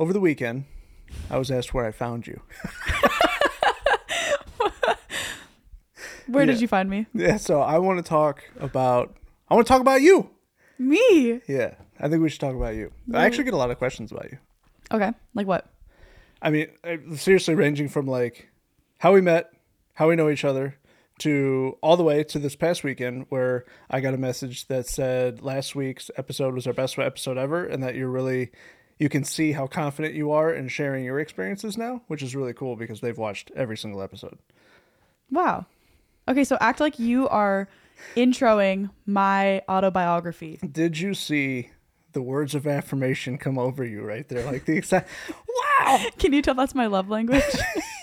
over the weekend, I was asked where I found you. Where Yeah. did you find me? Yeah, so I want to talk about. I want to talk about you. Me. Yeah, I think we should talk about you. I actually get a lot of questions about you. Okay. Like what? I mean, seriously, ranging from like how we met, how we know each other, to all the way to this past weekend where I got a message that said last week's episode was our best episode ever, and that you're really, you can see how confident you are in sharing your experiences now, which is really cool because they've watched every single episode. Wow. Okay, so act like you are introing my autobiography. Did you see the words of affirmation come over you right there? Like the exact, wow! Can you tell that's my love language?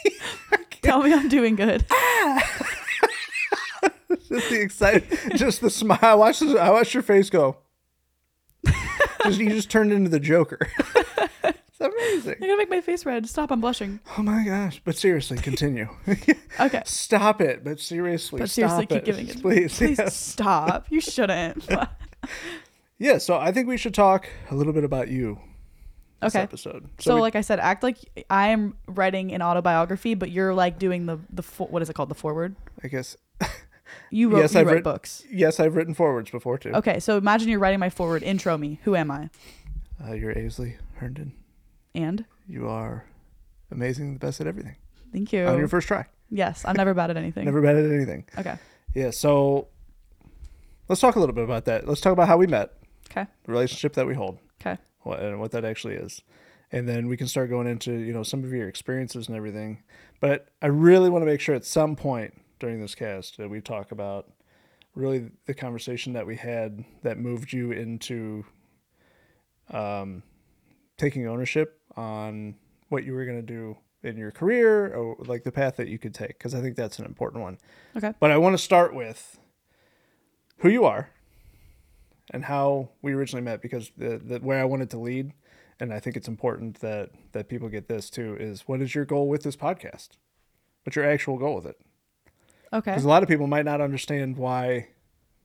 tell me I'm doing good. Ah! Just the excited, just the smile. I watched, this, I watched your face go. Just, you just turned into the Joker. it's amazing. You're gonna make my face red. Stop, I'm blushing. Oh my gosh! But seriously, continue. Okay. stop it. But seriously, But seriously, stop keep it. giving it. please. Please Yes. stop. You shouldn't. Yeah. So I think we should talk a little bit about you. This Okay. Episode. So, we- like I said, act like I am writing an autobiography, but you're like doing the the fo- what is it called? The forward. I guess You wrote Yes, you I've wrote writ- books. yes, I've written forwards before too. Okay, so imagine you're writing my forward. Intro me. Who am I? Uh, you're Aisley Herndon. And You are amazing, the best at everything. thank you. On your first try. yes, I'm never bad at anything. Never bad at anything. Okay. Yeah. So let's talk a little bit about that. Let's talk about how we met, Okay. the relationship that we hold. Okay. what, and what that actually is. And then we can start going into, you know, some of your experiences and everything. But I really want to make sure at some point during this cast that we talk about really the conversation that we had that moved you into um, taking ownership on what you were going to do in your career or like the path that you could take because I think that's an important one. Okay. But I want to start with who you are and how we originally met because the, the where I wanted to lead, and I think it's important that that people get this too is what is your goal with this podcast? What's your actual goal with it? Okay. Because a lot of people might not understand why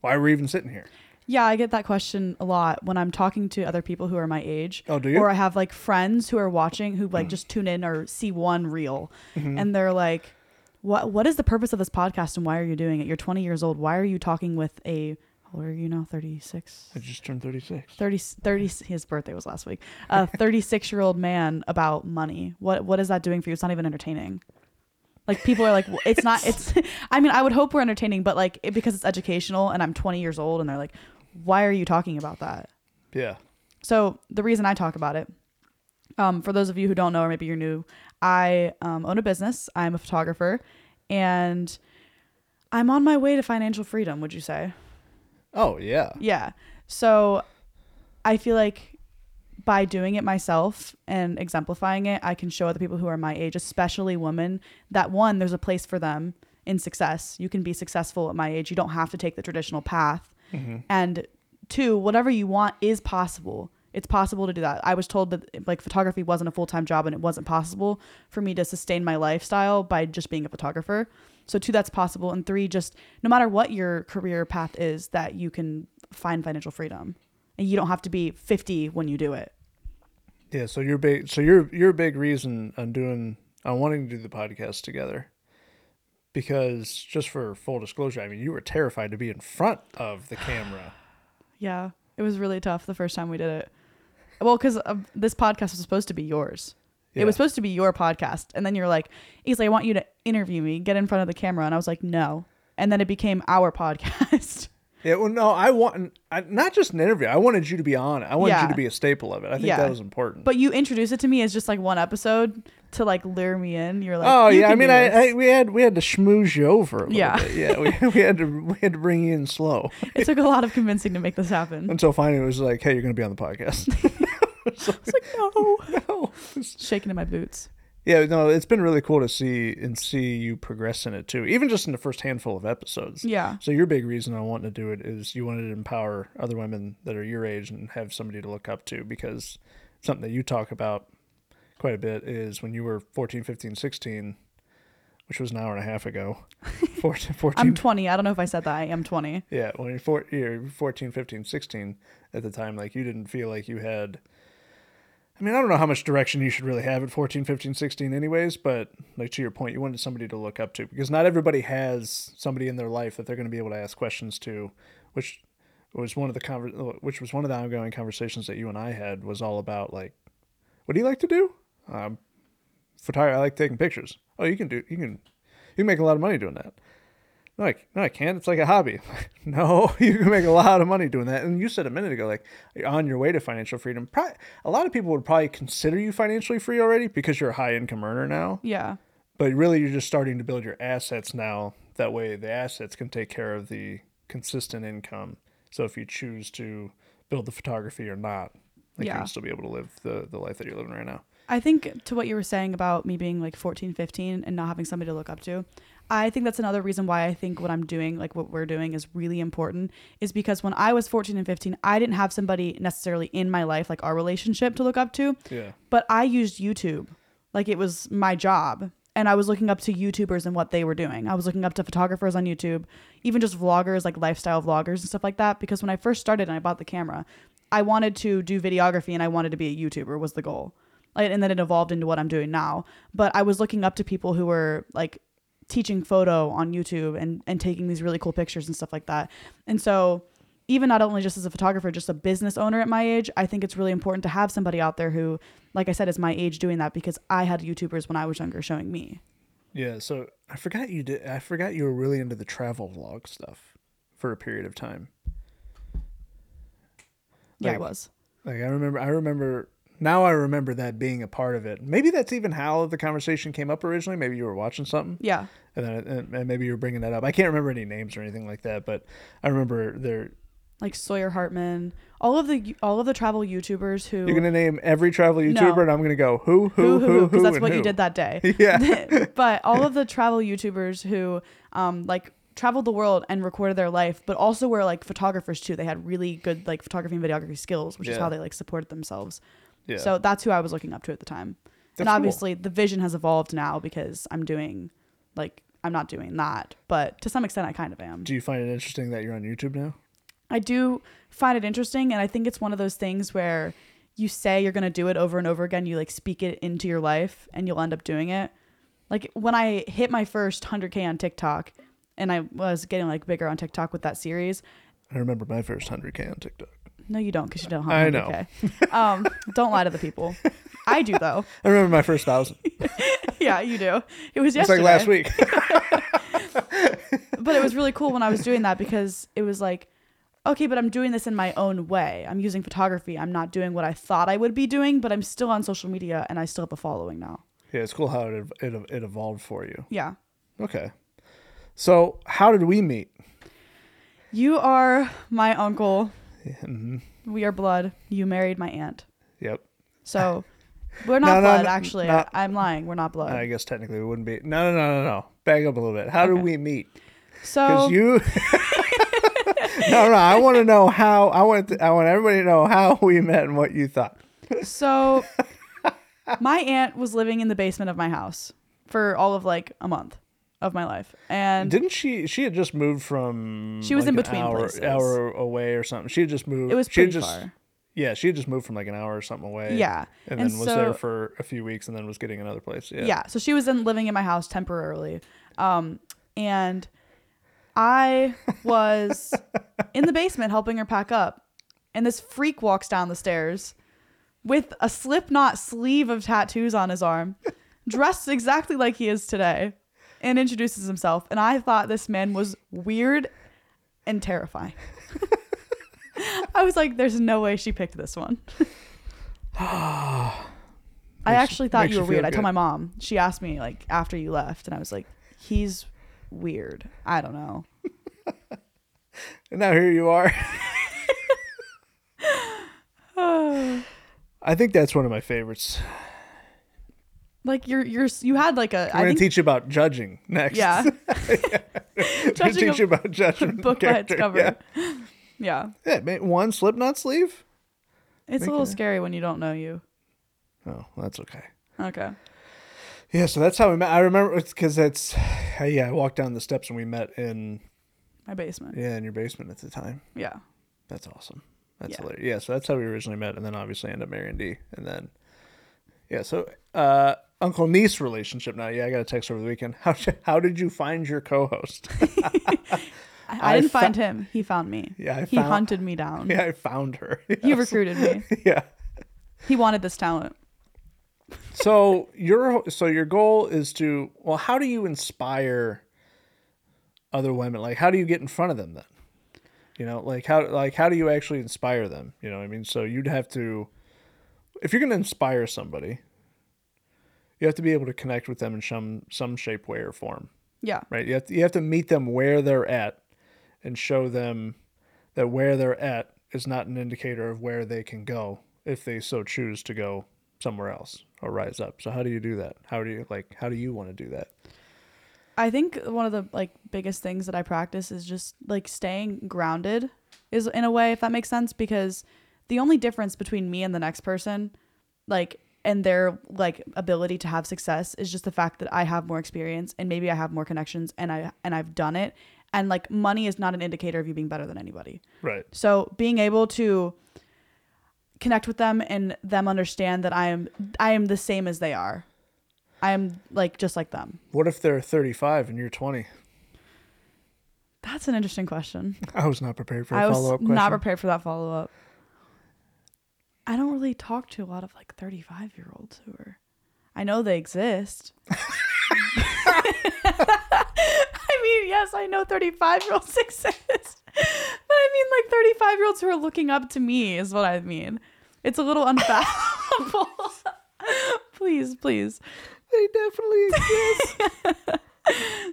why we're even sitting here. Yeah, I get that question a lot when I'm talking to other people who are my age. Oh, do you? Mm. Or I have like friends who are watching who like just tune in or see one reel Mm-hmm. and they're like, What what is the purpose of this podcast and why are you doing it? You're twenty years old. Why are you talking with a how old are you now? 36? I just turned thirty six. 30, 30 his birthday was last week. A 36 year old man about money. What what is that doing for you? It's not even entertaining. Like people are like, "Well, it's not. It's. I mean, I would hope we're entertaining, but like it, because it's educational, and I'm 20 years old, and they're like, why are you talking about that? Yeah. So the reason I talk about it, um, for those of you who don't know or maybe you're new, I um, own a business. I'm a photographer, and I'm on my way to financial freedom. Would you say? Oh yeah. Yeah. So I feel like by doing it myself and exemplifying it, I can show other people who are my age, especially women, that one, there's a place for them in success. You can be successful at my age. You don't have to take the traditional path. Mm-hmm. And two, whatever you want is possible. It's possible to do that. I was told that like photography wasn't a full time job and it wasn't possible for me to sustain my lifestyle by just being a photographer. So two, that's possible. And three, just no matter what your career path is, that you can find financial freedom. And you don't have to be 50 when you do it. Yeah. So you're big. So you're you're big reason on doing on wanting to do the podcast together. Because just for full disclosure, I mean, you were terrified to be in front of the camera. Yeah. It was really tough the first time we did it. Well, because uh, this podcast was supposed to be yours. Yeah. It was supposed to be your podcast. And then you're like, Aisley, I want you to interview me, get in front of the camera. And I was like, no. And then it became our podcast. Yeah, well, no, I want I, not just an interview. I wanted you to be on it. I wanted Yeah. you to be a staple of it. I think Yeah. that was important. but you introduced it to me as just like one episode to like lure me in. You're like, oh you yeah, I can mean, do I, this. I we had we had to schmooze you over a little Yeah. bit. Yeah, we, we had to we had to bring you in slow it took a lot of convincing to make this happen. until finally it was like, hey, you're gonna be on the podcast. I was like, no. no. Shaking in my boots. Yeah, no, it's been really cool to see and see you progress in it too. Even just in the first handful of episodes. Yeah. So your big reason I wanting to do it is you wanted to empower other women that are your age and have somebody to look up to because something that you talk about quite a bit is when you were 14, 15, 16, which was an hour and a half ago. 14, 14 I'm 20. I don't know if I said that. I am 20. yeah, when you're, four, you're 14, 15, 16 at the time, like you didn't feel like you had I mean, I don't know how much direction you should really have at 14, 15, 16 anyways, but like to your point, you wanted somebody to look up to because not everybody has somebody in their life that they're going to be able to ask questions to, which was one of the conver- which was one of the ongoing conversations that you and I had was all about like what do you like to do? Um photography, I like taking pictures. Oh, you can do you can you can make a lot of money doing that. No, I, no, I can't. It's like a hobby. no, you can make a lot of money doing that. And you said a minute ago, like you're on your way to financial freedom. Probably, a lot of people would probably consider you financially free already because you're a high income earner now. Yeah. But really, you're just starting to build your assets now. That way, the assets can take care of the consistent income. So if you choose to build the photography or not, like Yeah. you can still be able to live the, the life that you're living right now. I think to what you were saying about me being like 14, 15 and not having somebody to look up to, I think that's another reason why I think what I'm doing, like what we're doing, is really important. Is because when I was 14 and 15, I didn't have somebody necessarily in my life, like our relationship, to look up to, Yeah. but I used YouTube. Like it was my job. And I was looking up to YouTubers and what they were doing. I was looking up to photographers on YouTube, even just vloggers, like lifestyle vloggers and stuff like that. Because when I first started and I bought the camera, I wanted to do videography and I wanted to be a YouTuber was the goal. Like, and then it evolved into what I'm doing now. But I was looking up to people who were like teaching photo on YouTube and, and taking these really cool pictures and stuff like that. And so even not only just as a photographer, just a business owner at my age, I think it's really important to have somebody out there who, like I said, is my age doing that because I had YouTubers when I was younger showing me. Yeah, so I forgot you did. I forgot you were really into the travel vlog stuff for a period of time. Yeah, Like- it was. Like I remember, I remember now. I remember that being a part of it. Maybe that's even how the conversation came up originally. Maybe you were watching something, Yeah. and then and, maybe you were bringing that up. I can't remember any names or anything like that, but I remember there. Like Sawyer Hartman, all of the all of the travel YouTubers who You're gonna name every travel YouTuber, No. and I'm gonna go who, who who, who who, who because that's what you did that day. Yeah, but all of the travel YouTubers who um like traveled the world and recorded their life, but also were like photographers too. They had really good like photography and videography skills, which is how they like supported themselves. Yeah. So that's who I was looking up to at the time. That's and cool. obviously the vision has evolved now because I'm doing like I'm not doing that, but to some extent I kind of am. do you find it interesting that you're on YouTube now? I do find it interesting and I think it's one of those things where you say you're going to do it over and over again, you like speak it into your life and you'll end up doing it. Like when I hit my first 100k on TikTok and I was getting like bigger on TikTok with that series. I remember my first 100k on TikTok. No, you don't because you don't I have know. 100k. um, don't lie to the people. I do though. I remember my first thousand. yeah, you do. It was yesterday. It's like last week. but it was really cool when I was doing that because it was like, okay, but I'm doing this in my own way. I'm using photography. I'm not doing what I thought I would be doing, but I'm still on social media and I still have a following now. yeah, it's cool how it it, it evolved for you. Yeah. Okay. So how did we meet? You are my uncle. Hmm We are blood. You married my aunt. Yep. So we're not No, blood, no, actually. no. I, am lying. We're not blood. I guess technically we wouldn't be. No, no, no, no, no. Back up a little bit. How Okay. we meet? so Because you. no, no. I want to know how. I want. To, I want everybody to know how we met and what you thought. So my aunt was living in the basement of my house for all of like a month of my life. And Didn't she? She had just moved from. She was like in an between hour, places. hour away or something. She had just moved. it was she pretty just, far. Yeah, she had just moved from like an hour or something away. Yeah. and, and then was there for a few weeks, and then was getting another place. Yeah. Yeah. So she was in living in my house temporarily. Um, and I was in the basement helping her pack up. And this freak walks down the stairs with a slipknot sleeve of tattoos on his arm, dressed exactly like he is today, and introduces himself. And I thought this man was weird and terrifying. I was like, there's no way she picked this one. I actually thought makes you you were weird. I told good. my mom. She asked me like after you left, and I was like, "He's weird. I don't know." And now here you are. I think that's one of my favorites. Like you're you're you had like a I'm I going think to teach you about judging next. yeah gonna Judging teach you about judging. book by its cover. Yeah. Yeah, yeah, ma- one Slipknot sleeve. it's Make a little it- scary when you don't know you. Oh, that's okay. Okay. Yeah, so that's how we met. I remember it's because it's yeah. I walked down the steps and we met in My basement. yeah in your basement at the time. Yeah. That's awesome. That's Yeah. hilarious. Yeah, so that's how we originally met, and then obviously ended up marrying D, and then Yeah. So, uh, uncle niece relationship now. Yeah, I got a text over the weekend. How how did you find your co-host? I, I didn't fa- find him. He found me. Yeah, I he found- hunted me down. yeah, I found her. He recruited me. yeah. He wanted this talent. So your so your goal is to well, how do you inspire other women? Like, how do you get in front of them then? You know, like how like how do you actually inspire them? You know, what I mean, so you'd have to if you're going to inspire somebody, you have to be able to connect with them in some some shape, way, or form. Yeah. right? You have to, you have to meet them where they're at and show them that where they're at is not an indicator of where they can go if they so choose to go somewhere else or rise up. So how do you do that? How do you like how do you want to do that? I think one of the like biggest things that I practice is just like staying grounded is in a way if that makes sense because the only difference between me and the next person like and their like ability to have success is just the fact that I have more experience and maybe I have more connections and I and I've done it and like money is not an indicator of you being better than anybody. Right. So being able to connect with them and them understand that I am I am the same as they are. I am like just like them. What if they're 35 and you're 20? That's an interesting question. I was not prepared for a I was follow up question. not prepared for that follow up. I don't really talk to a lot of like 35 year olds who are. I know they exist. I mean, yes, I know 35 year olds exist. But I mean, like 35 year olds who are looking up to me is what I mean. It's a little unfathomable. please, please. they definitely exist.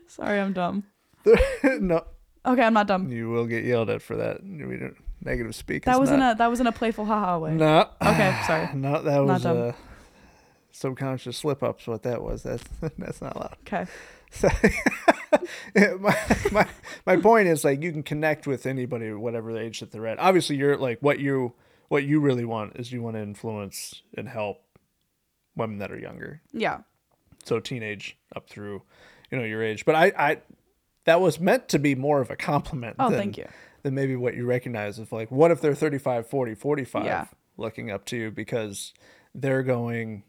Sorry, I'm dumb. no, Okay, I'm not dumb. you will get yelled at for that. We don't- Negative speak. That is was in not- a that was in a playful haha way. No. Okay, sorry. No, that was a uh, subconscious slip ups. What that was. That's that's not allowed. Okay. So, my, my my point is like you can connect with anybody, whatever the age that they're at. Obviously, you're like what you what you really want is you want to influence and help women that are younger, Yeah. so teenage up through, you know, your age. But I I that was meant to be more of a compliment. Oh, than, thank you. Than maybe what you recognize of like what if they're 35, 40, 45 Yeah. looking up to you because they're going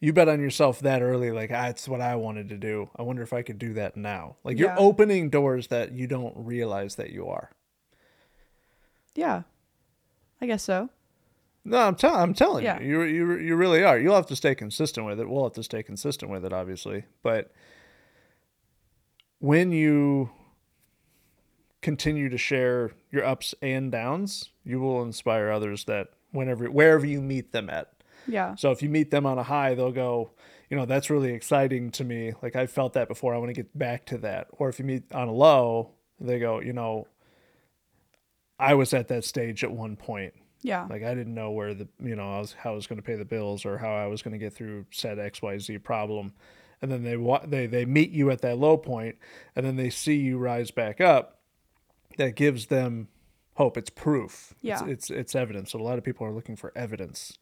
you bet on yourself that early like that's what i wanted to do i wonder if i could do that now like you're opening doors that you don't realize that you are Yeah. I guess so. no i'm, tell- I'm telling Yeah. you you you you really are you'll have to stay consistent with it we'll have to stay consistent with it obviously but when you continue to share your ups and downs you will inspire others that whenever wherever you meet them at Yeah. So if you meet them on a high, they'll go, you know, that's really exciting to me. Like I felt that before. I want to get back to that. Or if you meet on a low, they go, you know, I was at that stage at one point. Yeah. Like I didn't know where the, you know, I was how I was going to pay the bills or how I was going to get through said X Y Z problem. And then they they they meet you at that low point, and then they see you rise back up. That gives them hope. It's proof. Yeah. It's, it's it's evidence. So a lot of people are looking for evidence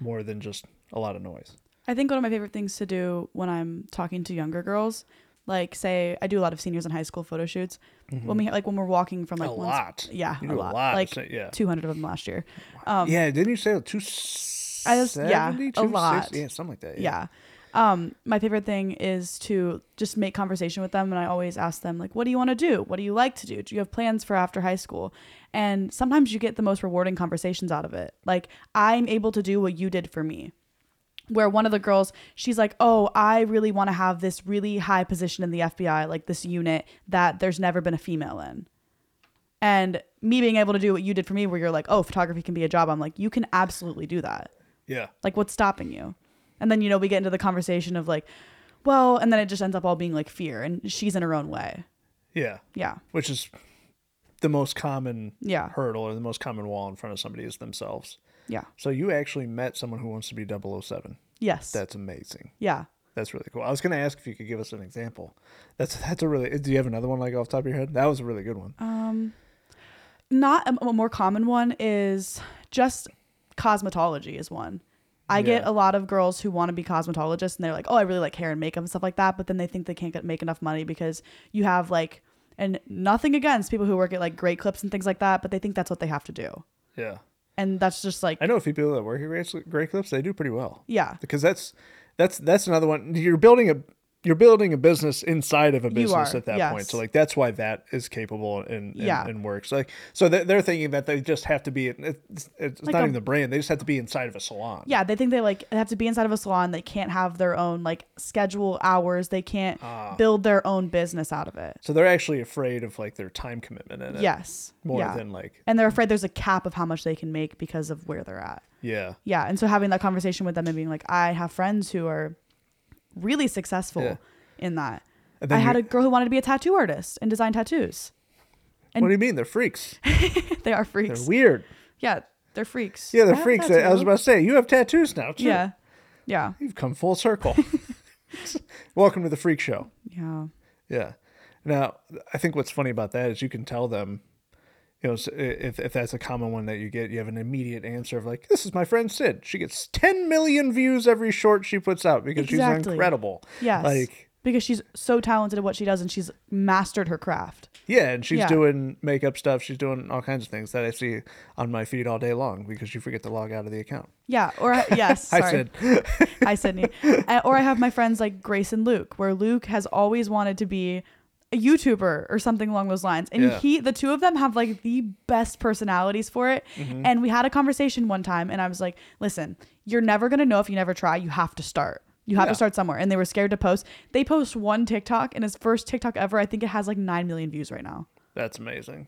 more than just a lot of noise. I think one of my favorite things to do when I'm talking to younger girls, like say I do a lot of seniors in high school photo shoots. When we like when we're walking from like Mm-hmm. a lot. yeah, a lot, a lot. like So- yeah. 200 of them last year. Um, yeah, didn't you say two I was- yeah, a lot. Yeah, something like that. yeah. Um, my favorite thing is to just make conversation with them, and I always ask them like, "What do you want to do? What do you like to do? Do you have plans for after high school?" And sometimes you get the most rewarding conversations out of it. Like, I'm able to do what you did for me. Where one of the girls, she's like, "Oh, I really want to have this really high position in the FBI, like this unit that there's never been a female in." And me being able to do what you did for me, where you're like, "Oh, photography can be a job," I'm like, "You can absolutely do that." Yeah. Like, what's stopping you? And then, you know, we get into the conversation of like, well, and then it just ends up all being like fear, and she's in her own way. Yeah. Yeah. Which is the most common Yeah. hurdle or the most common wall in front of somebody is themselves. Yeah. So you actually met someone who wants to be 007. Yes. That's amazing. yeah. That's really cool. I was going to ask if you could give us an example. That's that's a really. Do you have another one like off the top of your head? That was a really good one. Um, not a, a more common one is just cosmetology is one. I get a lot of girls who want to be cosmetologists and they're like, oh, I really like hair and makeup and stuff like that. But then they think they can't get, make enough money because you have like, and nothing against people who work at like great clips and things like that, but they think that's what they have to do. Yeah. and that's just like I know a few people that work at Great, Great Clips. They do pretty well yeah because that's that's that's another one. You're building a you're building a business inside of a business are, at that yes. point. So like that's why that is capable and and, Yeah. and works. Like so they're, they're thinking that they just have to be. It's, it's Like not a- even the brand. They just have to be inside of a salon. yeah they think they like have to be inside of a salon they can't have their own like schedule hours they can't Ah. build their own business out of it So they're actually afraid of like their time commitment in it. yes More yeah than like and they're afraid there's a cap of how much they can make because of where they're at yeah. yeah and so having that conversation with them and being like i have friends who are really successful Yeah. in that i had a girl who wanted to be a tattoo artist and design tattoos and- what do you mean? They're freaks. they are freaks. They're weird. yeah they're freaks Yeah, they're a freaks. I was about to say you have tattoos now too. yeah yeah You've come full circle. Welcome to the freak show. yeah Yeah. Now, I think what's funny about that is you can tell them, you know, if, if that's a common one that you get, you have an immediate answer of like, this is my friend Sid. She gets 10 million views every short she puts out because Exactly. she's incredible. yes Like, because she's so talented at what she does and she's mastered her craft yeah, and she's Yeah. doing makeup stuff. She's doing all kinds of things that I see on my feed all day long because you forget to log out of the account. yeah or yes I sorry. said, Hi, Sydney. Or I have my friends like Grace and Luke, where Luke has always wanted to be a YouTuber or something along those lines. And Yeah. he, the two of them have like the best personalities for it. Mm-hmm. And we had a conversation one time, and I was like, listen, you're never going to know if you never try. You have to start. You have Yeah. to start somewhere. And they were scared to post. They post one TikTok, and his first TikTok ever, I think it has like 9 million views right now. that's amazing.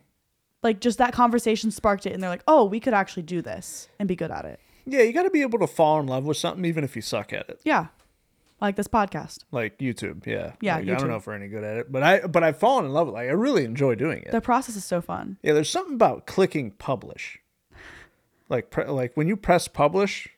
Like just that conversation sparked it. And they're like, oh, we could actually do this and be good at it. Yeah, you got to be able to fall in love with something even if you suck at it. Yeah. Like this podcast. Like YouTube, yeah. Yeah, Like, I YouTube. don't know if we're any good at it, but I but I've fallen in love with it. Like I really enjoy doing it. The process is so fun. Yeah, there's something about clicking publish. Like pre- like when you press publish,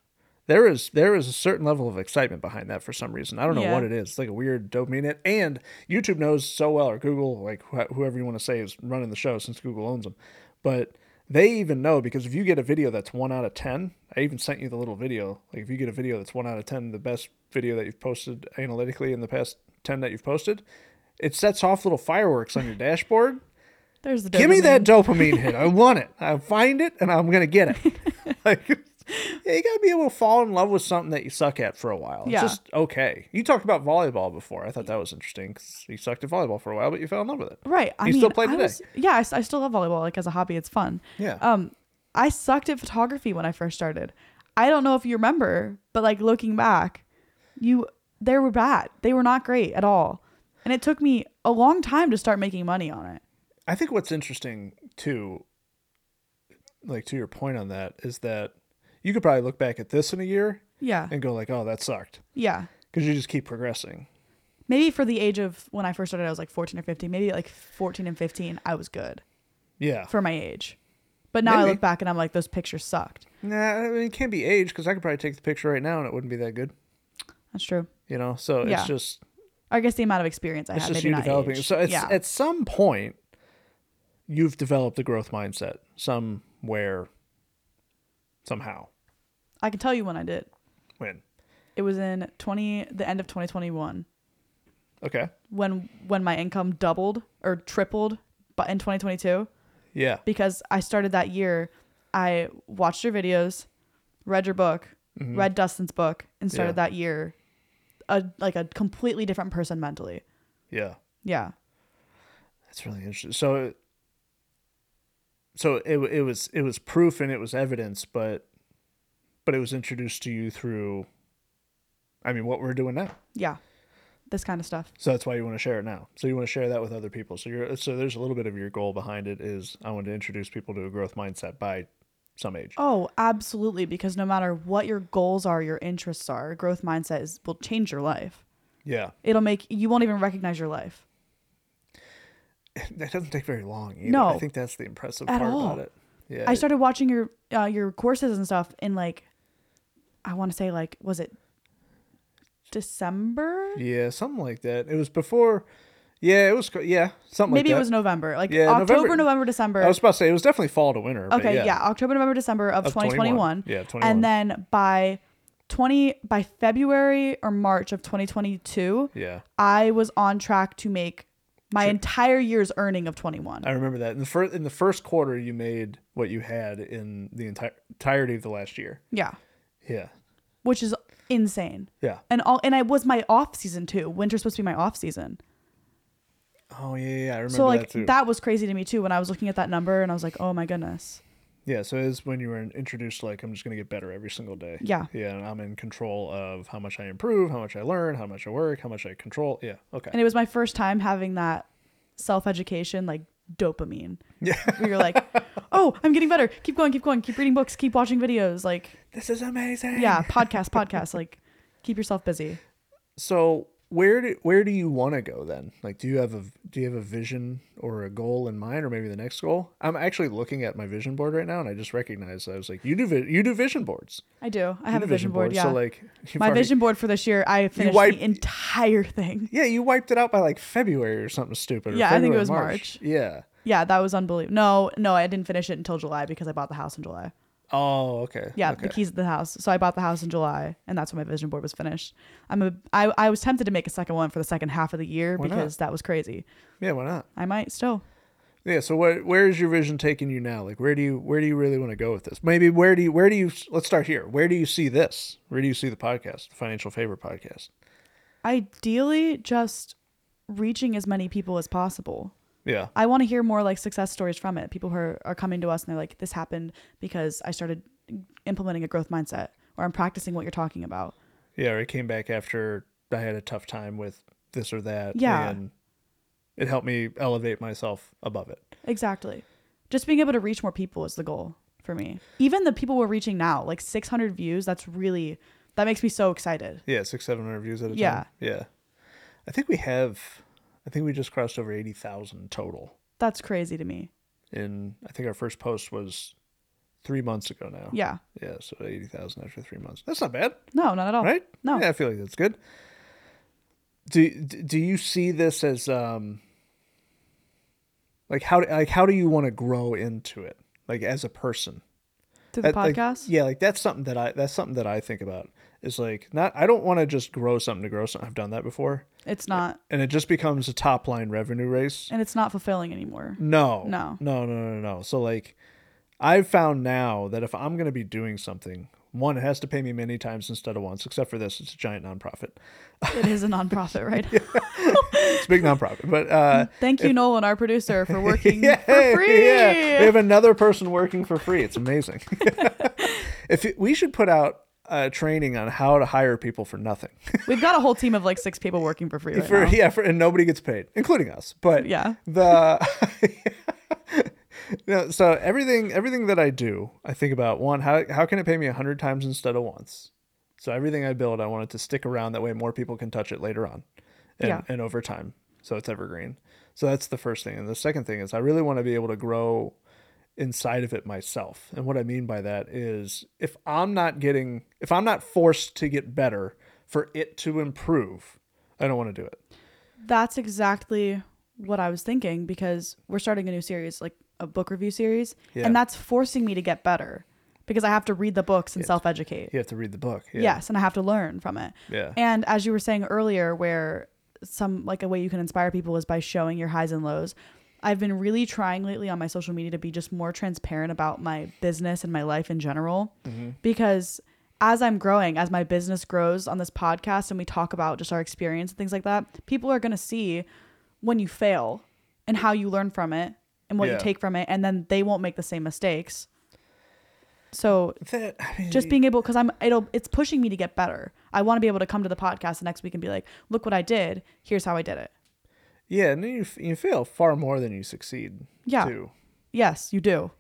there is there is a certain level of excitement behind that for some reason. I don't know Yeah. what it is. It's like a weird dopamine hit. And YouTube knows so well, or Google, like wh- whoever you want to say is running the show since Google owns them. But they even know because if you get a video that's one out of ten, I even sent you the little video. Like if you get a video that's one out of ten, the best video that you've posted analytically in the past ten that you've posted, it sets off little fireworks on your dashboard. There's the Give me dopamine. that dopamine hit. I want it. I find it, and I'm gonna get it. like, yeah, you gotta be able to fall in love with something that you suck at for a while. It's Yeah. just okay. You talked about volleyball before. I thought that was interesting because you sucked at volleyball for a while, but you fell in love with it. Right. I You mean, still play today? was- yeah, I, I still love volleyball like as a hobby. It's fun. Yeah. Um, I sucked at photography when I first started. I don't know if you remember, but like looking back, you they were bad. They were not great at all, and it took me a long time to start making money on it. I think what's interesting too, like to your point on that, is that you could probably look back at this in a year Yeah. and go like, "Oh, that sucked," Yeah. because you just keep progressing. Maybe for the age of when I first started, I was like 14 or 15. Maybe like 14 and 15, I was good Yeah. for my age. But now I look back and I'm like, those pictures sucked. Nah, I mean, it can't be age because I could probably take the picture right now and it wouldn't be that good. That's true. You know, so Yeah. it's just I guess the amount of experience I it's had, just maybe you not developing. age. So it's, yeah. at some point, you've developed a growth mindset somewhere, somehow. I can tell you when I did. When? It was in 20 the end of 2021 Okay. when when my income doubled or tripled but in 2022 Yeah. because I started that year I watched your videos, read your book, Mhm. read Dustin's book and started Yeah. that year a like a completely different person mentally. Yeah. Yeah. That's really interesting. So, so it it was it was proof and it was evidence, but but it was introduced to you through. I mean, what we're doing now. Yeah. This kind of stuff. So that's why you want to share it now. So you want to share that with other people. So you're so there's a little bit of your goal behind it is I want to introduce people to a growth mindset by some age. Oh, absolutely because no matter what your goals are, your interests are, growth mindset is will change your life. Yeah, It'll make you won't even recognize your life. that doesn't take very long. Either. No. I think that's the impressive part all. about it. Yeah, I started watching your uh, your courses and stuff in like I want to say like was it December? yeah, something like that. It was before. Yeah, it was. Yeah, something Maybe like it was November. Like Yeah, October, November- November, December. I was about to say it was definitely fall to winter. okay, yeah, yeah. October, November, December of, Of 2021. Yeah, 21. And then by 20 by February or March of 2022, yeah, I was on track to make My Sure. entire year's earning of 21. I remember that in the first in the first quarter you made what you had in the entire entirety of the last year. yeah. Yeah, Which is insane. yeah. And all and I was my off season too. Winter's supposed to be my off season. Oh yeah, yeah. I remember So like that too. that was crazy to me too when I was looking at that number and I was like, "Oh my goodness." Yeah, so it's when you were introduced like I'm just gonna get better every single day. Yeah. Yeah, and I'm in control of how much I improve, how much I learn, how much I work, how much I control. Yeah. Okay. And it was my first time having that self-education like dopamine. Yeah. Where you're like, "Oh, I'm getting better. Keep going, keep going. Keep reading books, keep watching videos." Like, This is amazing. yeah, podcast, podcast, like keep yourself busy. So where do where do you want to go then? Like, do you have a do you have a vision or a goal in mind, or maybe the next goal? I'm actually looking at my vision board right now, and I just recognized I was like, you do vi- you do vision boards. I do. I You have do a vision board, yeah. So like, my already- vision board for this year, I finished wipe- the entire thing. Yeah, you wiped it out by like February or something stupid. Yeah, I think it February, was March. Yeah. Yeah, that was unbelievable. No, no, I didn't finish it until July because I bought the house in July. Oh, okay. Yeah, okay. the keys of the house. So I bought the house in July, and that's when my vision board was finished. I'm a. I, I was tempted to make a second one for the second half of the year Why not? because that was crazy. Yeah, why not? I might still. Yeah. So where where is your vision taking you now? Like, where do you where do you really want to go with this? Maybe where do you where do you let's start here. Where do you see this? Where do you see the podcast, Financial Favor podcast? Ideally, just reaching as many people as possible. Yeah. I want to hear more like success stories from it. People who are, are coming to us and they're like, "This happened because I started implementing a growth mindset, or I'm practicing what you're talking about." Yeah, or it came back after I had a tough time with this or that. Yeah. And it helped me elevate myself above it. Exactly. Just being able to reach more people is the goal for me. Even the people we're reaching now, like 600 views, that's really that makes me so excited. Yeah, six, seven hundred views at a Yeah. time. Yeah. I think we have I think we just crossed over eighty thousand total. That's crazy to me. In I think our first post was three months ago now. Yeah. Yeah, so eighty thousand after three months. That's not bad, No, not at all. right? No. Yeah, I feel like that's good. Do do you see this as um like how like how do you want to grow into it like as a person? Through the That- like, podcast? yeah, like that's something that I that's something that I think about. Is like not I don't want to just grow something to grow something. I've done that before. It's not And it just becomes a top line revenue race. and it's not fulfilling anymore. No. No. No, no, no, no. So like I've found now that if I'm gonna be doing something, one, it has to pay me many times instead of once, except for this, it's a giant nonprofit. It is a nonprofit, right? It's a big nonprofit. But uh Thank you, Nolan, our producer, for working yeah, for free. yeah. We have another person working for free. It's amazing. if it, we should put out uh, training on how to hire people for nothing. We've got a whole team of like six people working for free right for now. yeah, for, and nobody gets paid, including us. But Yeah. the no, so everything everything that I do, I think about one, how how can it pay me a hundred times instead of once? So everything I build, I want it to stick around. That way, more people can touch it later on, and, Yeah. and over time. So it's evergreen. So that's the first thing, and the second thing is I really want to be able to grow inside of it myself. And what I mean by that is if I'm not getting, if I'm not forced to get better for it to improve, I don't want to do it. That's exactly what I was thinking because we're starting a new series, like a book review series, Yeah. and that's forcing me to get better because I have to read the books and self educate. You have to read the book. Yeah. Yes, and I have to learn from it. Yeah. And as you were saying earlier, where some like a way you can inspire people is by showing your highs and lows. I've been really trying lately on my social media to be just more transparent about my business and my life in general mm-hmm. because as I'm growing, as my business grows on this podcast and we talk about just our experience and things like that, people are going to see when you fail and how you learn from it and what Yeah. you take from it and then they won't make the same mistakes. So That, I mean, just being able because i'm it'll it's pushing me to get better i want to be able to come to the podcast the next week and be like look what i did here's how i did it yeah, and you you fail far more than you succeed. Yeah. Too, yes you do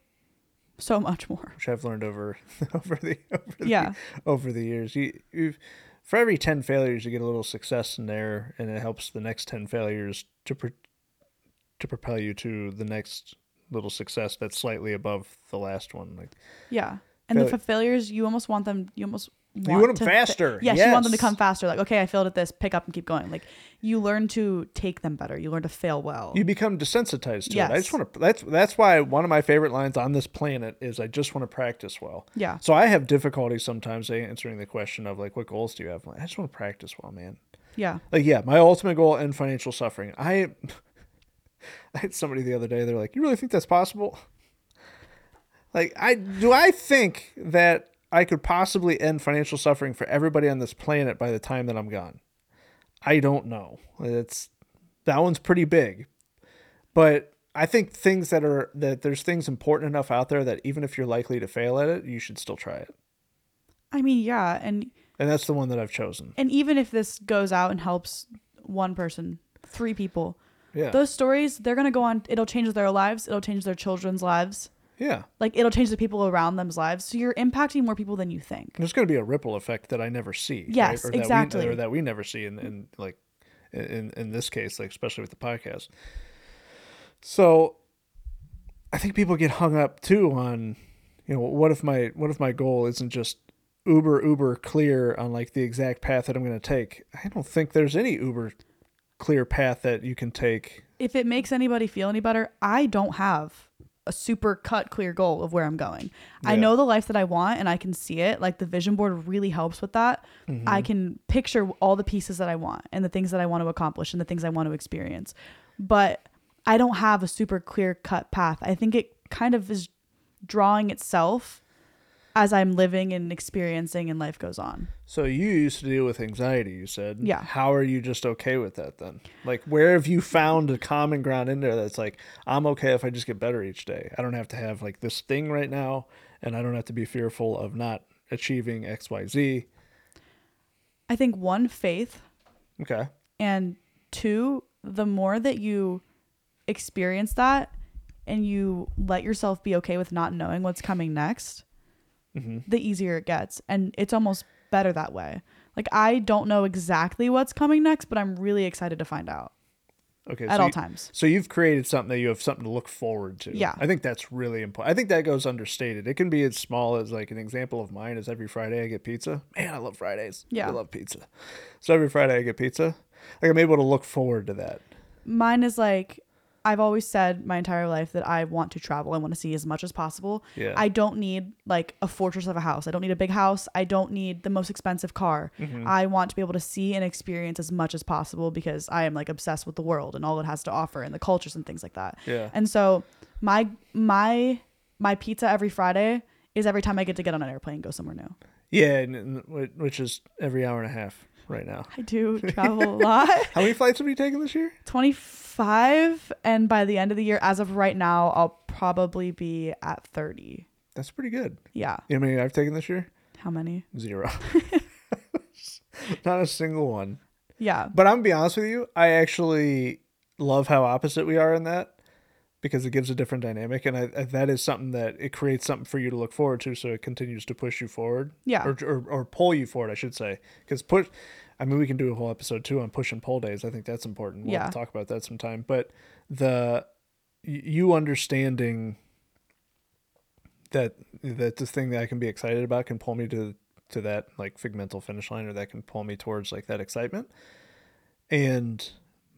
so much more which I've learned over over the over the, Yeah. over the years. You you've for every ten failures, you get a little success in there, and it helps the next ten failures to pro- to propel you to the next little success that's slightly above the last one. Like yeah and Fail- the failures you almost want them you almost want, want 'em to faster. yes, you want them to come faster like okay i failed at this pick up and keep going like you learn to take them better you learn to fail well you become desensitized to it. I just want to. That's that's why one of my favorite lines on this planet is I just want to practice well. yeah So I have difficulty sometimes answering the question of like, what goals do you have? Like, I just want to practice well, man. yeah Like, yeah, my ultimate goal in financial suffering. I I had somebody the other day. They're like, "You really think that's possible?" Like, I do. I think that I could possibly end financial suffering for everybody on this planet by the time that I'm gone. I don't know. It's that one's pretty big, but I think things that are that there's things important enough out there that even if you're likely to fail at it, you should still try it. I mean, yeah, and And that's the one that I've chosen. and even if this goes out and helps one person, three people, Yeah. those stories they're gonna go on. It'll change their lives. It'll change their children's lives. Yeah. Like it'll change the people around them's lives. So you're impacting more people than you think. There's going to be a ripple effect that I never see. Yes, right? or exactly. That we, or that we never see in, in like in in this case, like especially with the podcast. So, I think people get hung up too on, you know, what if my what if my goal isn't just uber uber clear on like the exact path that I'm going to take? I don't think there's any uber clear path that you can take. If it makes anybody feel any better, I don't have a super cut clear goal of where I'm going. I know the life that I want and I can see it. Like the vision board really helps with that. Mm-hmm. I can picture all the pieces that I want and the things that I want to accomplish and the things I want to experience. But I don't have a super clear cut path. I think it kind of is drawing itself as I'm living and experiencing and life goes on. So you used to deal with anxiety, you said. Yeah. How are you just okay with that then? Like where have you found a common ground in there that's like I'm okay if I just get better each day. I don't have to have like this thing right now and I don't have to be fearful of not achieving XYZ. I think one, faith, Okay. and two, the more that you experience that and you let yourself be okay with not knowing what's coming next, Mhm. the easier it gets. And it's almost better that way. Like, I don't know exactly what's coming next, but I'm really excited to find out Okay. at so all you- times. So you've created something that you have something to look forward to. Yeah. I think that's really important. I think that goes understated. It can be as small as like an example of mine is every Friday I get pizza. Man, I love Fridays. Yeah. I love pizza. So every Friday I get pizza. Like I'm able to look forward to that. Mine is like, I've always said my entire life that I want to travel. I want to see as much as possible. Yeah. I don't need like a fortress of a house. I don't need a big house. I don't need the most expensive car. Mm-hmm. I want to be able to see and experience as much as possible because I am like obsessed with the world and all it has to offer and the cultures and things like that. Yeah. And so my my my pizza every Friday is every time I get to get on an airplane and go somewhere new. Yeah, which is every hour and a half right now. I do travel a lot. How many flights have you taken this year? 25 and by the end of the year as of right now I'll probably be at 30. That's pretty good. Yeah. You know how many I've taken this year? How many? Zero. Not a single one. Yeah. But I'm gonna be honest with you, I actually love how opposite we are in that because it gives a different dynamic, and I, I, that is something that it creates something for you to look forward to, so it continues to push you forward. Yeah. Or or, or pull you forward, I should say, because push. I mean, we can do a whole episode too on push and pull days. I think that's important. We'll Yeah. talk about that sometime. But the you understanding that that this thing that I can be excited about can pull me to to that like figmental finish line or that can pull me towards like that excitement. And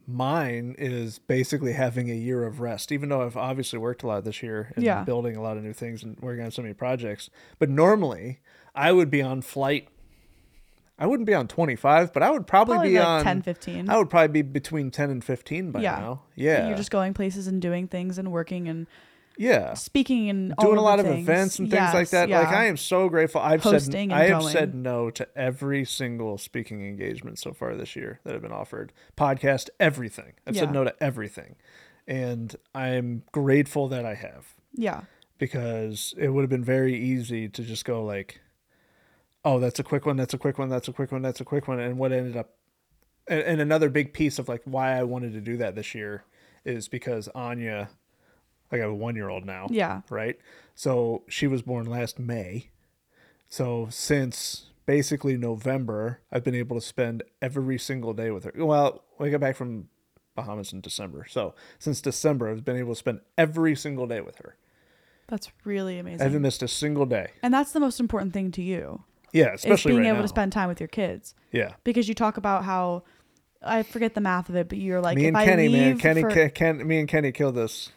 mine is basically having a year of rest, even though I've obviously worked a lot this year and Yeah. building a lot of new things and working on so many projects. But normally I would be on flight. I wouldn't be on 25, but I would probably, Probably be like on 10, 15. I would probably be between 10 and 15 by Yeah. now. Yeah. You're just going places and doing things and working and yeah. speaking and all doing a lot the of things. events and things like Yes, that. Like. I am so grateful. I've Hosting said I have going. said no to every single speaking engagement so far this year that have been offered. Podcast, everything. I've Yeah. said no to everything, and I'm grateful that I have Yeah. because it would have been very easy to just go like, "Oh, that's a quick one. That's a quick one. That's a quick one. That's a quick one." And what ended up, and, and another big piece of like why I wanted to do that this year is because Anya, like I have a one year old now Yeah. right? So she was born last May. So since basically November, I've been able to spend every single day with her. Well, we got back from Bahamas in December. So since December, I've been able to spend every single day with her. That's really amazing. I haven't missed a single day. and that's the most important thing to you. Yeah, Is especially being right able now. to spend time with your kids. yeah. Because you talk about how I forget the math of it, but you're like me if and Kenny, man, Kenny, for, Ken, Ken, me and Kenny killed this.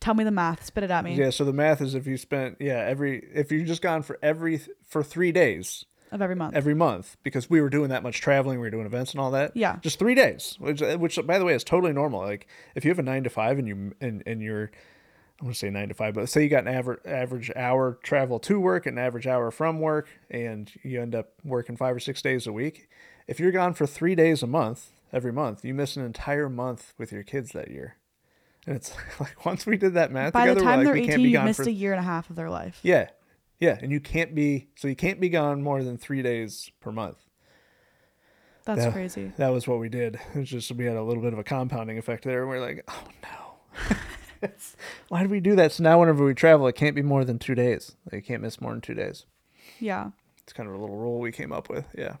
tell me the math, spit it at me. Yeah, so the math is if you spent yeah every if you just gone for every for three days, of every month. every month because we were doing that much traveling, we were doing events and all that. Yeah. just three days, which, which by the way is totally normal. Like if you have a nine to five and you and and you're, I want to say nine to five, but say you got an average average hour travel to work, an average hour from work, and you end up working five or six days a week. If you're gone for three days a month every month, you miss an entire month with your kids that year. And it's like once we did that math By the time we're they're can't 18, be you missed for a year and a half of their life. yeah, yeah, and you can't be so you can't be gone more than three days per month. That's Yeah. crazy. That was what we did. It's just we had a little bit of a compounding effect there. We're like, oh no, why did we do that? So now whenever we travel, it can't be more than two days. Like, you can't miss more than two days. Yeah. It's kind of a little rule we came up with. Yeah,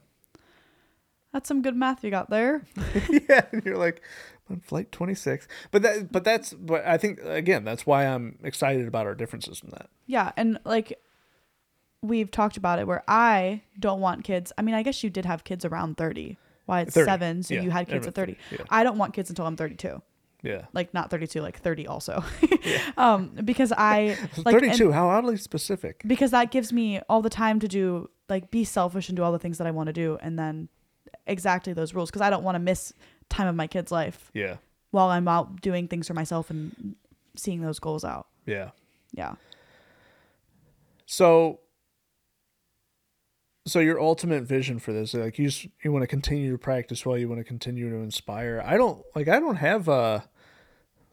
That's some good math you got there. yeah. And you're like, on flight 26, but that, but that's, but I think again, that's why I'm excited about our differences from that. Yeah, and like we've talked about it where I don't want kids. I mean, I guess you did have kids around 30. Why it's 30, 7, so yeah, you had kids at 30. 30, yeah. I don't want kids until I'm 32. Yeah, Like not 32, like 30 also. um because I like and- 32. how oddly specific. because that gives me all the time to do like be selfish and do all the things that I want to do and then exactly those rules because I don't want to miss time of my kid's life Yeah, while I'm out doing things for myself and seeing those goals out. yeah. Yeah. So, so your ultimate vision for this, like you, s- you want to continue to practice well, you want to continue to inspire. I don't like, I don't have a,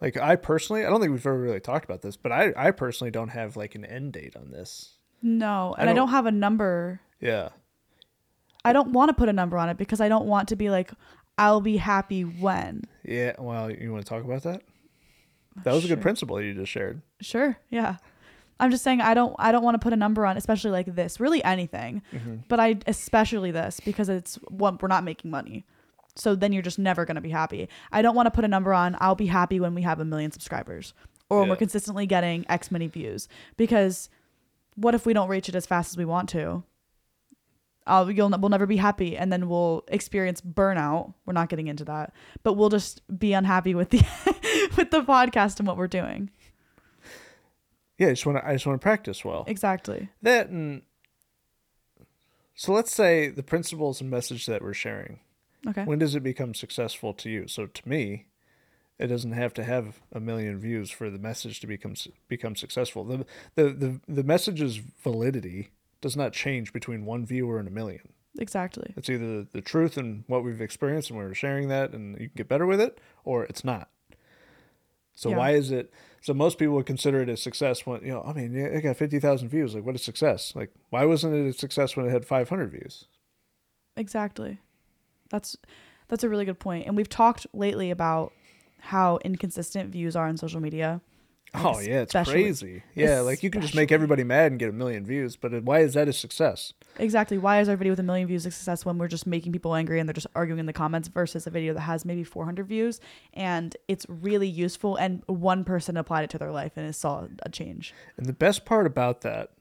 like I personally, I don't think we've ever really talked about this, but I, I personally don't have like an end date on this. No, and I don't- don't have a number Yeah, I don't want to put a number on it because I don't want to be like, I'll be happy when. yeah. Well, you want to talk about that? Oh, that was a good principle you just shared. Sure, yeah. I'm just saying I don't I don't want to put a number on, especially like this. Really anything, Mm-hmm. but I especially this because it's what we're not making money, so then you're just never gonna be happy. I don't want to put a number on. I'll be happy when we have a million subscribers, or when we're consistently getting X many views. Because what if we don't reach it as fast as we want to? Uh, you'll we'll never be happy, and then we'll experience burnout. We're not getting into that, but we'll just be unhappy with the with the podcast and what we're doing. Yeah, I just want to, I just want to practice well. Exactly. That and so let's say the principles and message that we're sharing Okay. when does it become successful to you so to me it doesn't have to have a million views for the message to become become successful the the the, the message's validity does not change between one viewer and a million Exactly. it's either the truth and what we've experienced and we're sharing that and you can get better with it or it's not so Yeah. why is it so most people would consider it a success when you know i mean it got 50000 views like what a success like why wasn't it a success when it had 500 views Exactly. That's that's a really good point. And we've talked lately about how inconsistent views are on social media. Like, Oh yeah, it's crazy. Yeah, like you can just make everybody mad and get a million views, but why is that a success? Exactly. Why is our video with a million views a success when we're just making people angry and they're just arguing in the comments versus a video that has maybe 400 views and it's really useful and one person applied it to their life and it saw a change. And the best part about that,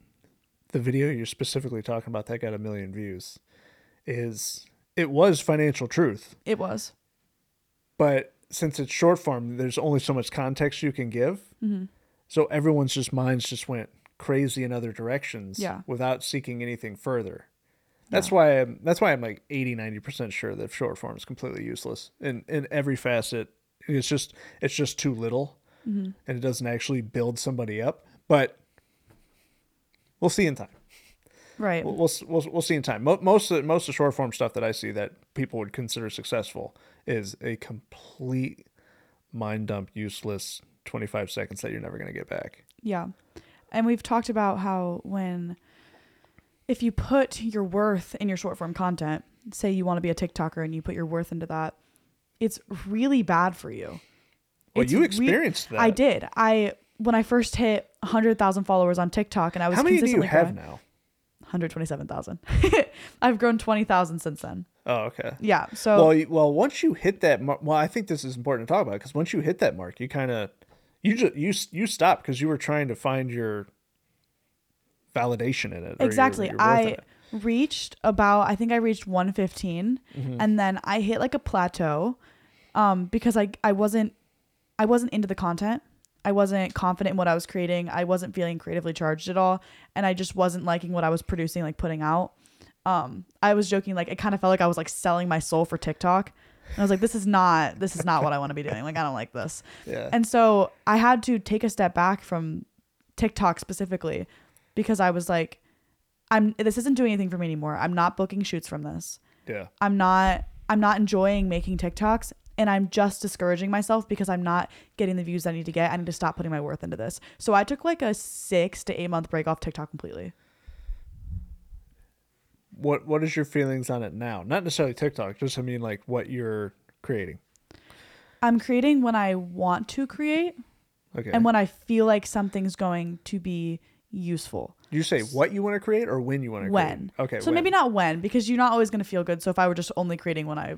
the video you're specifically talking about that got a million views, is it was financial truth, It was. but since it's short form, there's only so much context you can give. Mm-hmm. So everyone's just minds just went crazy in other directions Yeah. without seeking anything further. That's Yeah. why I'm that's why I'm like 80 90% sure that short form is completely useless in in every facet. It's just it's just too little Mm-hmm. and it doesn't actually build somebody up, but we'll see in time. Right. We'll we'll, we'll, we'll see in time. Most of, most of the short form stuff that I see that people would consider successful is a complete mind dump useless 25 seconds that you're never going to get back. Yeah. And we've talked about how when if you put your worth in your short form content, say you want to be a TikToker and you put your worth into that, it's really bad for you. Well, It's you re- experienced that. I did. I when I first hit 100,000 followers on TikTok and I was How many do you have growing- now? 127,000. I've grown 20,000 since then. Oh, okay. Yeah. So Well, well, once you hit that, mar- well, I think this is important to talk about because once you hit that mark, you kind of, you just you you stop because you were trying to find your validation in it. exactly. your worth I it. reached about I think I reached 115 Mm-hmm. and then I hit like a plateau um because I I wasn't I wasn't into the content. I wasn't confident in what I was creating. I wasn't feeling creatively charged at all and I just wasn't liking what I was producing like putting out. um I was joking like it kind of felt like I was like selling my soul for TikTok. And I was like this is not this is not what I want to be doing. Like I don't like this. Yeah. And so I had to take a step back from TikTok specifically because I was like I'm this isn't doing anything for me anymore. I'm not booking shoots from this. yeah. I'm not I'm not enjoying making TikToks and I'm just discouraging myself because I'm not getting the views I need to get. I need to stop putting my worth into this. So I took like a 6 to 8 month break off TikTok completely. What What is your feelings on it now? Not necessarily TikTok, just I mean like what you're creating. I'm creating when I want to create Okay. and when I feel like something's going to be useful. you say what you want to create or when you want to When. create? Okay. So when. maybe not when because you're not always going to feel good. So if I were just only creating when I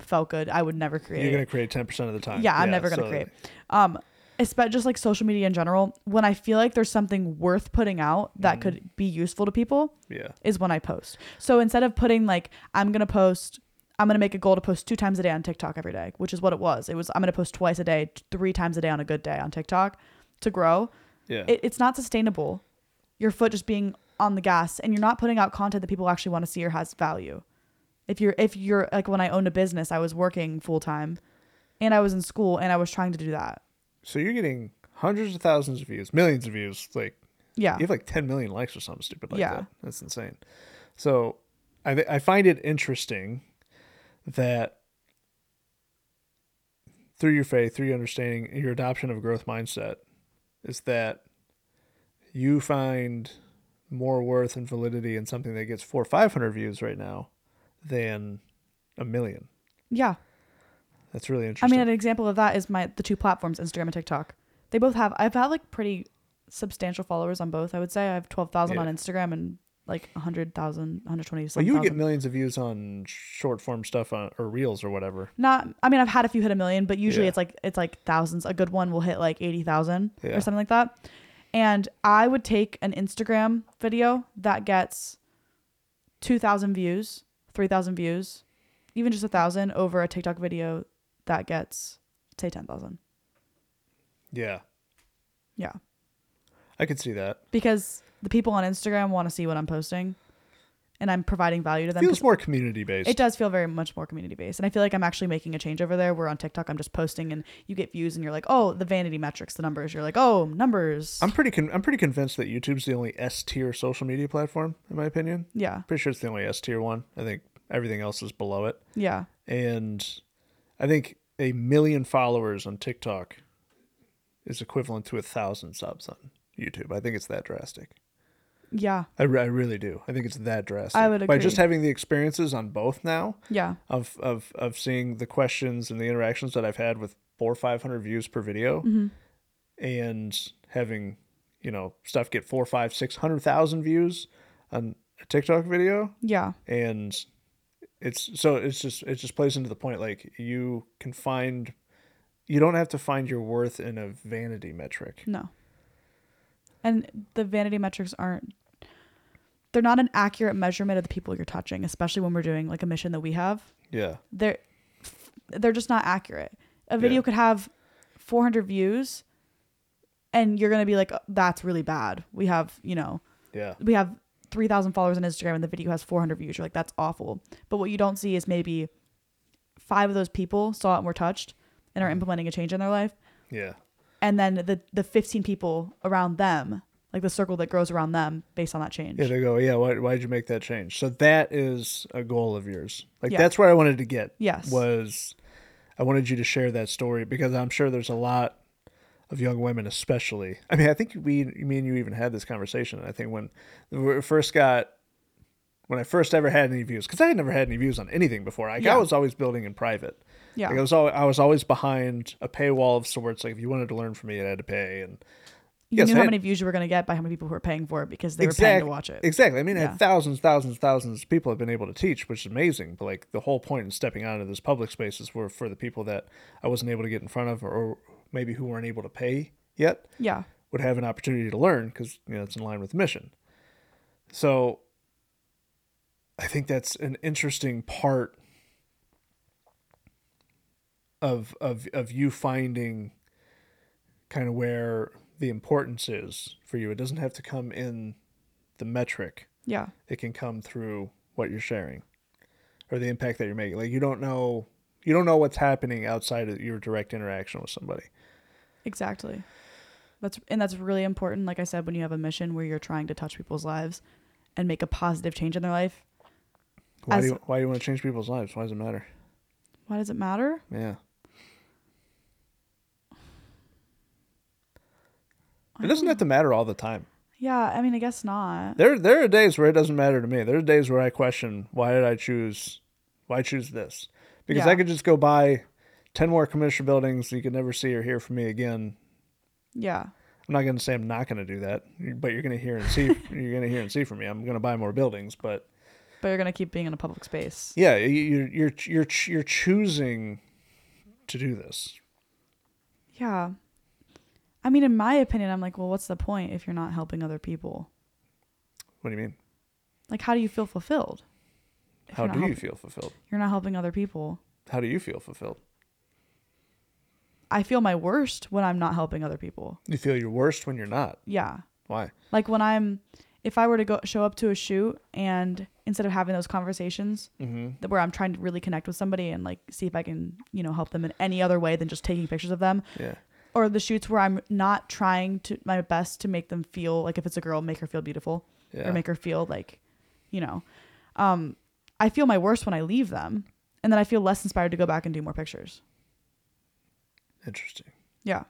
felt good, I would never create. You're gonna create ten percent of the time. Yeah, I'm never gonna so- create. Um, especially just like social media in general. When I feel like there's something worth putting out that Mm-hmm. could be useful to people, Yeah. is when I post. So instead of putting like I'm gonna post, I'm gonna make a goal to post two times a day on TikTok every day, which is what it was. It was I'm gonna post twice a day, three times a day on a good day on TikTok to grow. Yeah. It, it's not sustainable. Your foot just being on the gas, and you're not putting out content that people actually want to see or has value. If you're if you're like when I owned a business, I was working full time, and I was in school, and I was trying to do that. so you're getting hundreds of thousands of views, millions of views. Like Yeah. you have like 10 million likes or something stupid like Yeah. that. That's insane. So I th- I find it interesting that through your faith, through your understanding, your adoption of a growth mindset, is that you find more worth and validity in something that gets four or five hundred views right now than a million. Yeah. That's really interesting. I mean, an example of that is my the two platforms, Instagram and TikTok. They both have. I've had like pretty substantial followers on both. I would say I have twelve thousand Yeah. on Instagram and like 100,000, 120 well, you would get millions of views on short form stuff on, or reels or whatever. Not. I mean, I've had a few hit a million, but usually Yeah. it's like it's like thousands. A good one will hit like eighty thousand Yeah. or something like that. And I would take an Instagram video that gets two thousand views, three thousand views, even just a thousand over a TikTok video that gets say ten thousand. Yeah, Yeah. I could see that. because the people on Instagram want to see what I'm posting and I'm providing value to them. feels more community based. It does feel very much more community based. And I feel like I'm actually making a change over there where on TikTok I'm just posting and you get views and you're like, oh, the vanity metrics, the numbers. You're like, oh, numbers. I'm pretty con- I'm pretty convinced that YouTube's the only S tier social media platform in my opinion. yeah. Pretty sure it's the only S tier one. I think everything else is below it. Yeah. And I think a million followers on TikTok is equivalent to a thousand subs on YouTube. I think it's that drastic. Yeah. I, re- I really do. I think it's that drastic. I would By just having the experiences on both now Yeah. of, of, of seeing the questions and the interactions that I've had with four or 500 views per video Mm-hmm. and having, you know, stuff get four, five, six hundred thousand views on a TikTok video. Yeah. And it's so it's just it just plays into the point like you can find you don't have to find your worth in a vanity metric. No. And the vanity metrics aren't they're not an accurate measurement of the people you're touching, especially when we're doing like a mission that we have. Yeah. they're they're just not accurate. A video Yeah. could have 400 views and you're going to be like oh, that's really bad. We have, you know, Yeah. we have 3000 followers on Instagram and the video has 400 views. You're like that's awful. But what you don't see is maybe 5 of those people saw it and were touched and are mm-hmm. implementing a change in their life Yeah. And then the the 15 people around them, like the circle that grows around them based on that change. Yeah, they go, yeah, why why did you make that change? So that is a goal of yours. Like Yeah. that's where I wanted to get. Yes. Was I wanted you to share that story because I'm sure there's a lot of young women especially. I mean, I think we me and you even had this conversation. I think when we first got when I first ever had any views cuz I had never had any views on anything before. Like Yeah. I was always building in private. Yeah. Like I was always, I was always behind a paywall of sorts. Like if you wanted to learn from me, you had to pay and you yes, knew how had- many views you were going to get by how many people who were paying for it because they were paying to watch it. Exactly. I mean, I Yeah. had thousands, thousands, thousands of people have been able to teach, which is amazing. But like the whole point in stepping out into this public spaces were for the people that I wasn't able to get in front of, or maybe who weren't able to pay yet, Yeah. would have an opportunity to learn because you know it's in line with the mission. So, I think that's an interesting part of of of you finding kind of where the importance is for you. It doesn't have to come in the metric Yeah. it can come through what you're sharing or the impact that you're making. Like you don't know you don't know what's happening outside of your direct interaction with somebody. Exactly. That's and that's really important. Like I said, when you have a mission where you're trying to touch people's lives and make a positive change in their life, Why As- do you, why do you want to change people's lives? Why does it matter? why does it matter? Yeah. It doesn't have to matter all the time. Yeah, I mean, I guess not. There there are days where it doesn't matter to me. There are days where I question why did I choose why choose this? Because I could just go buy ten more commercial buildings you could never see or hear from me again. Yeah. I'm not going to say I'm not going to do that, but you're going to hear and see you're going to hear and see from me. I'm going to buy more buildings, but But you're gonna keep being in a public space. yeah, you- you're you're you're you're choosing to do this. Yeah. I mean, in my opinion, I'm like, well, what's the point if you're not helping other people? What do you mean? Like, how do you feel fulfilled? How do you feel fulfilled? You're not helping other people. How do you feel fulfilled? I feel my worst when I'm not helping other people. You feel your worst when you're not. Yeah. Why? Like when I'm, if I were to go show up to a shoot and instead of having those conversations Mm-hmm. where I'm trying to really connect with somebody and like see if I can, you know, help them in any other way than just taking pictures of them, Yeah. Or the shoots where I'm not trying to my best to make them feel like if it's a girl, make her feel beautiful Yeah. or make her feel like, you know, um, I feel my worst when I leave them, and then I feel less inspired to go back and do more pictures. Interesting. Yeah,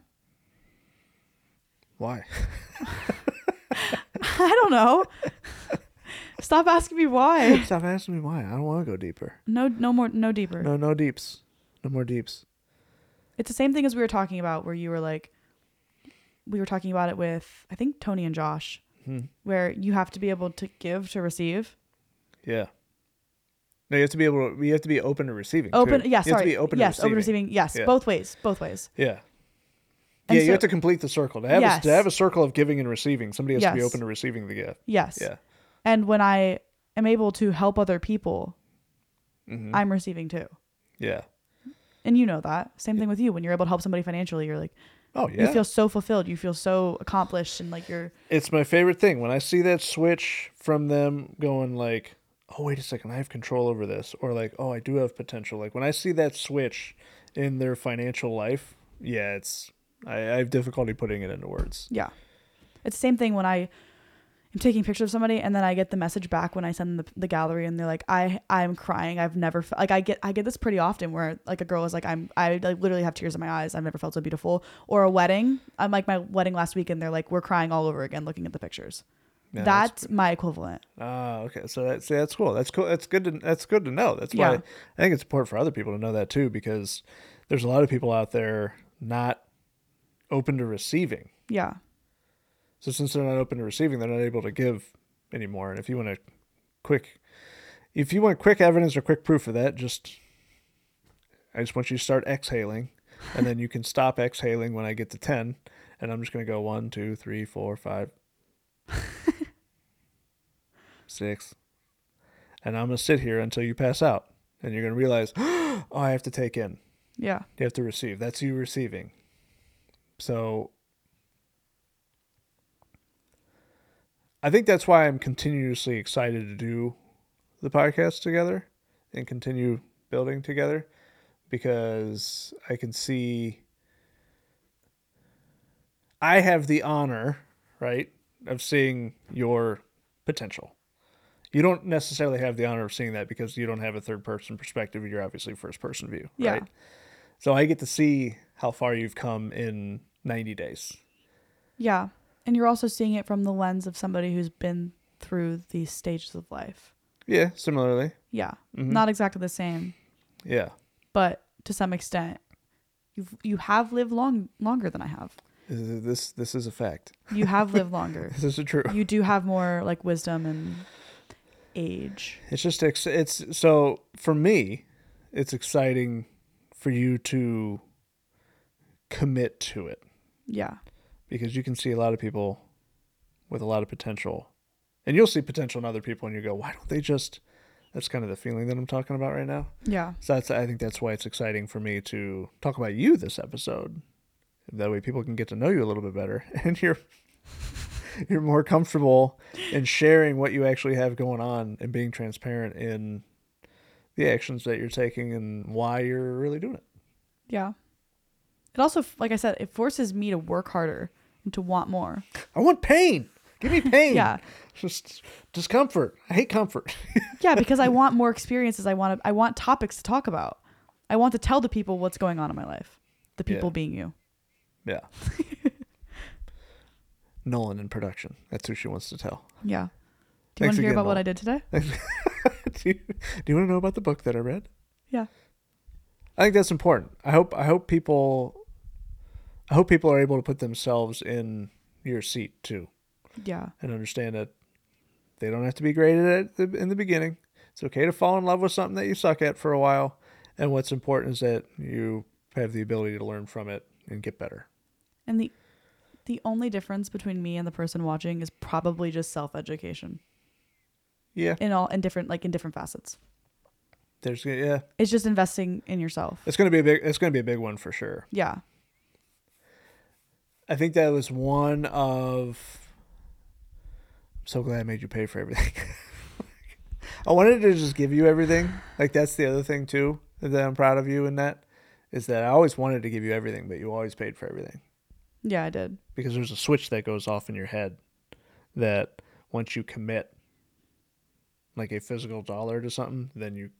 Why? I don't know. Stop asking me why. Stop asking me why. I don't want to go deeper. No, no more, no deeper. No, no deeps. No more deeps. It's the same thing as we were talking about, where you were like, we were talking about it with I think Tony and Josh, Hmm. where you have to be able to give to receive. Yeah. No, you have to be able to. You have to be open to receiving. Open, too. yeah, You sorry, have to be open yes, to open receiving. yes, Yeah. both ways, both ways. Yeah. And yeah, you have to complete the circle. To have, a, to have a circle of giving and receiving, somebody has to be open to receiving the gift. Yes, Yeah. and when I am able to help other people, hmm I'm receiving too. yeah. And you know that. Same thing with you. When you're able to help somebody financially, you're like, Oh yeah. you feel so fulfilled. You feel so accomplished, and like you're, it's my favorite thing when I see that switch from them going like, "Oh wait a second, I have control over this," or like, "Oh, I do have potential." Like when I see that switch in their financial life, yeah, it's I, I have difficulty putting it into words. yeah. It's the same thing when I am taking pictures of somebody, and then I get the message back when I send them the, the gallery, and they're like, I, I'm crying. I've never, fe-. like, I get, I get this pretty often where like a girl is like, I'm, I like, literally have tears in my eyes. I've never felt so beautiful. Or a wedding. I'm like my wedding last week, and they're like, we're crying all over again looking at the pictures. Yeah, that's my equivalent. ah okay. So that's that's cool. That's cool. That's good. To, that's good to know. That's why Yeah. I think it's important for other people to know that too, because there's a lot of people out there not open to receiving. Yeah. So since they're not open to receiving, they're not able to give anymore. And if you want a quick, if you want quick evidence or quick proof of that, just I just want you to start exhaling, and then you can stop exhaling when I get to ten, and I'm just gonna go one, two, three, four, five, six, and I'm gonna sit here until you pass out, and you're gonna realize, oh, I have to take in. Yeah. You have to receive. That's you receiving. So I think that's why I'm continuously excited to do the podcast together and continue building together because I can see I have the honor, right, of seeing your potential. You don't necessarily have the honor of seeing that because you don't have a third person perspective. You're obviously first person view, Yeah. right? So I get to see how far you've come in 90 days. Yeah. And you're also seeing it from the lens of somebody who's been through these stages of life. Yeah, similarly. Yeah. Mhm. Not exactly the same, Yeah. but to some extent you've you have lived long longer than I have. This is- this is a fact. You have lived longer. This is true. You do have more like wisdom and age. It's just ex- it's so for me, it's exciting for you to commit to it Yeah. Because you can see a lot of people with a lot of potential, and you'll see potential in other people, and you go, why don't they just? That's kind of the feeling that I'm talking about right now. Yeah. So that's I think that's why it's exciting for me to talk about you this episode. That way people can get to know you a little bit better. And you're you're more comfortable in sharing what you actually have going on and being transparent in the actions that you're taking and why you're really doing it. Yeah. It also, like I said, it forces me to work harder and to want more. I want pain. Give me pain. Yeah. Just discomfort. I hate comfort. Yeah, because I want more experiences. I want to, I want topics to talk about. I want to tell the people what's going on in my life. The Yeah. people being you. yeah. Nolan in production. That's who she wants to tell. Yeah. Do you want to hear again, about what I did today? do, you, do you want to know about the book that I read? Yeah. I think that's important. I hope I hope people I hope people are able to put themselves in your seat too Yeah. and understand that they don't have to be great at it in the beginning. It's okay to fall in love with something that you suck at for a while, and what's important is that you have the ability to learn from it and get better. And the the only difference between me and the person watching is probably just self education Yeah, in all in different like in different facets. there's yeah, It's just investing in yourself. it's gonna be a big it's gonna be a big one for sure. Yeah. I think that was one of. I'm so glad I made you pay for everything. I wanted to just give you everything. Like that's the other thing too that I'm proud of you in that is that I always wanted to give you everything, but you always paid for everything Yeah, I did. because there's a switch that goes off in your head that once you commit like a physical dollar to something, then you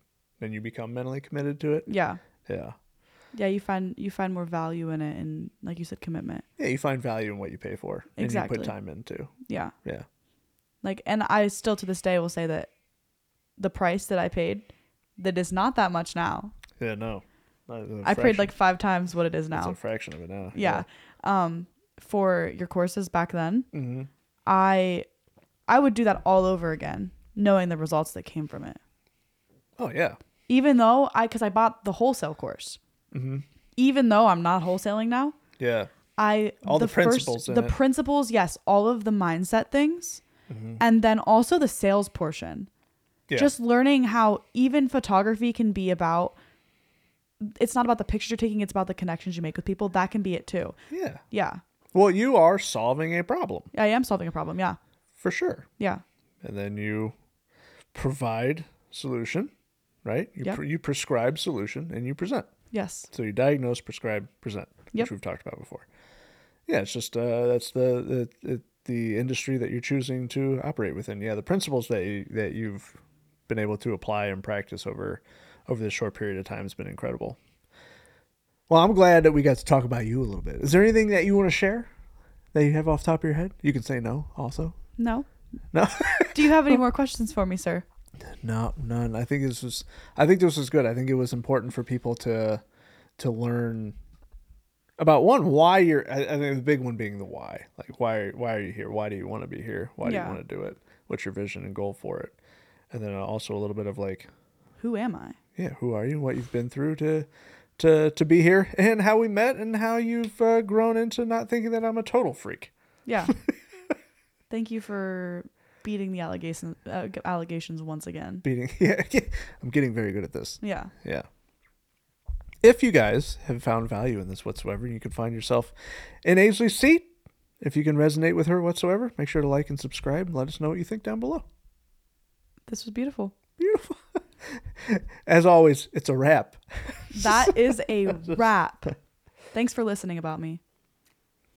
then you become mentally committed to it. Yeah. Yeah. Yeah, you find you find more value in it and like you said commitment. Yeah, you find value in what you pay for and you put time into. Yeah. Yeah. Like and I still to this day will say that the price that I paid that is not that much now. Yeah, no. I paid like 5 times what it is now. It's a fraction of it now. yeah. Um for your courses back then, hmm I I would do that all over again knowing the results that came from it. Oh yeah. Even though I cuz I bought the wholesale course. Hmm Even though I'm not wholesaling now, Yeah. I All the principles first, the it. principles, yes, all of the mindset things, Mhm. and then also the sales portion. Yeah. Just learning how even photography can be about. It's not about the pictures you're taking; it's about the connections you make with people. That can be it too. yeah. Yeah, Well, you are solving a problem I am solving a problem. Yeah, for sure, yeah, and then you provide solution, right? You Yep. pre- you prescribe solution and you present. Yes, So you diagnose, prescribe, present, Yep. which we've talked about before. Yeah, it's just uh, that's the the the- industry that you're choosing to operate within. Yeah, the principles that you, that you've been able to apply and practice over over this short period of time has been incredible. Well, I'm glad that we got to talk about you a little bit. Is there anything that you want to share that you have off the top of your head? You can say no. Also, no, no, Do you have any more questions for me, sir? No, none. I think this was. I think this was good. I think it was important for people to to learn about one why you're. I, I think the big one being the why. Like why why are you here? Why do you want to be here? Why do you want to do it? What's your vision and goal for it? And then also a little bit of like, Who am I? yeah, who are you? What you've been through to to to be here, and how we met, and how you've uh, grown into not thinking that I'm a total freak. Yeah. Thank you for beating the allegations uh, allegations once again. Beating, yeah, I'm getting very good at this. Yeah. Yeah. If you guys have found value in this whatsoever, you can find yourself in Aisley's seat. If you can resonate with her whatsoever, make sure to like and subscribe and let us know what you think down below. This was beautiful. Beautiful. As always, it's a wrap. That is a wrap. Thanks for listening about me.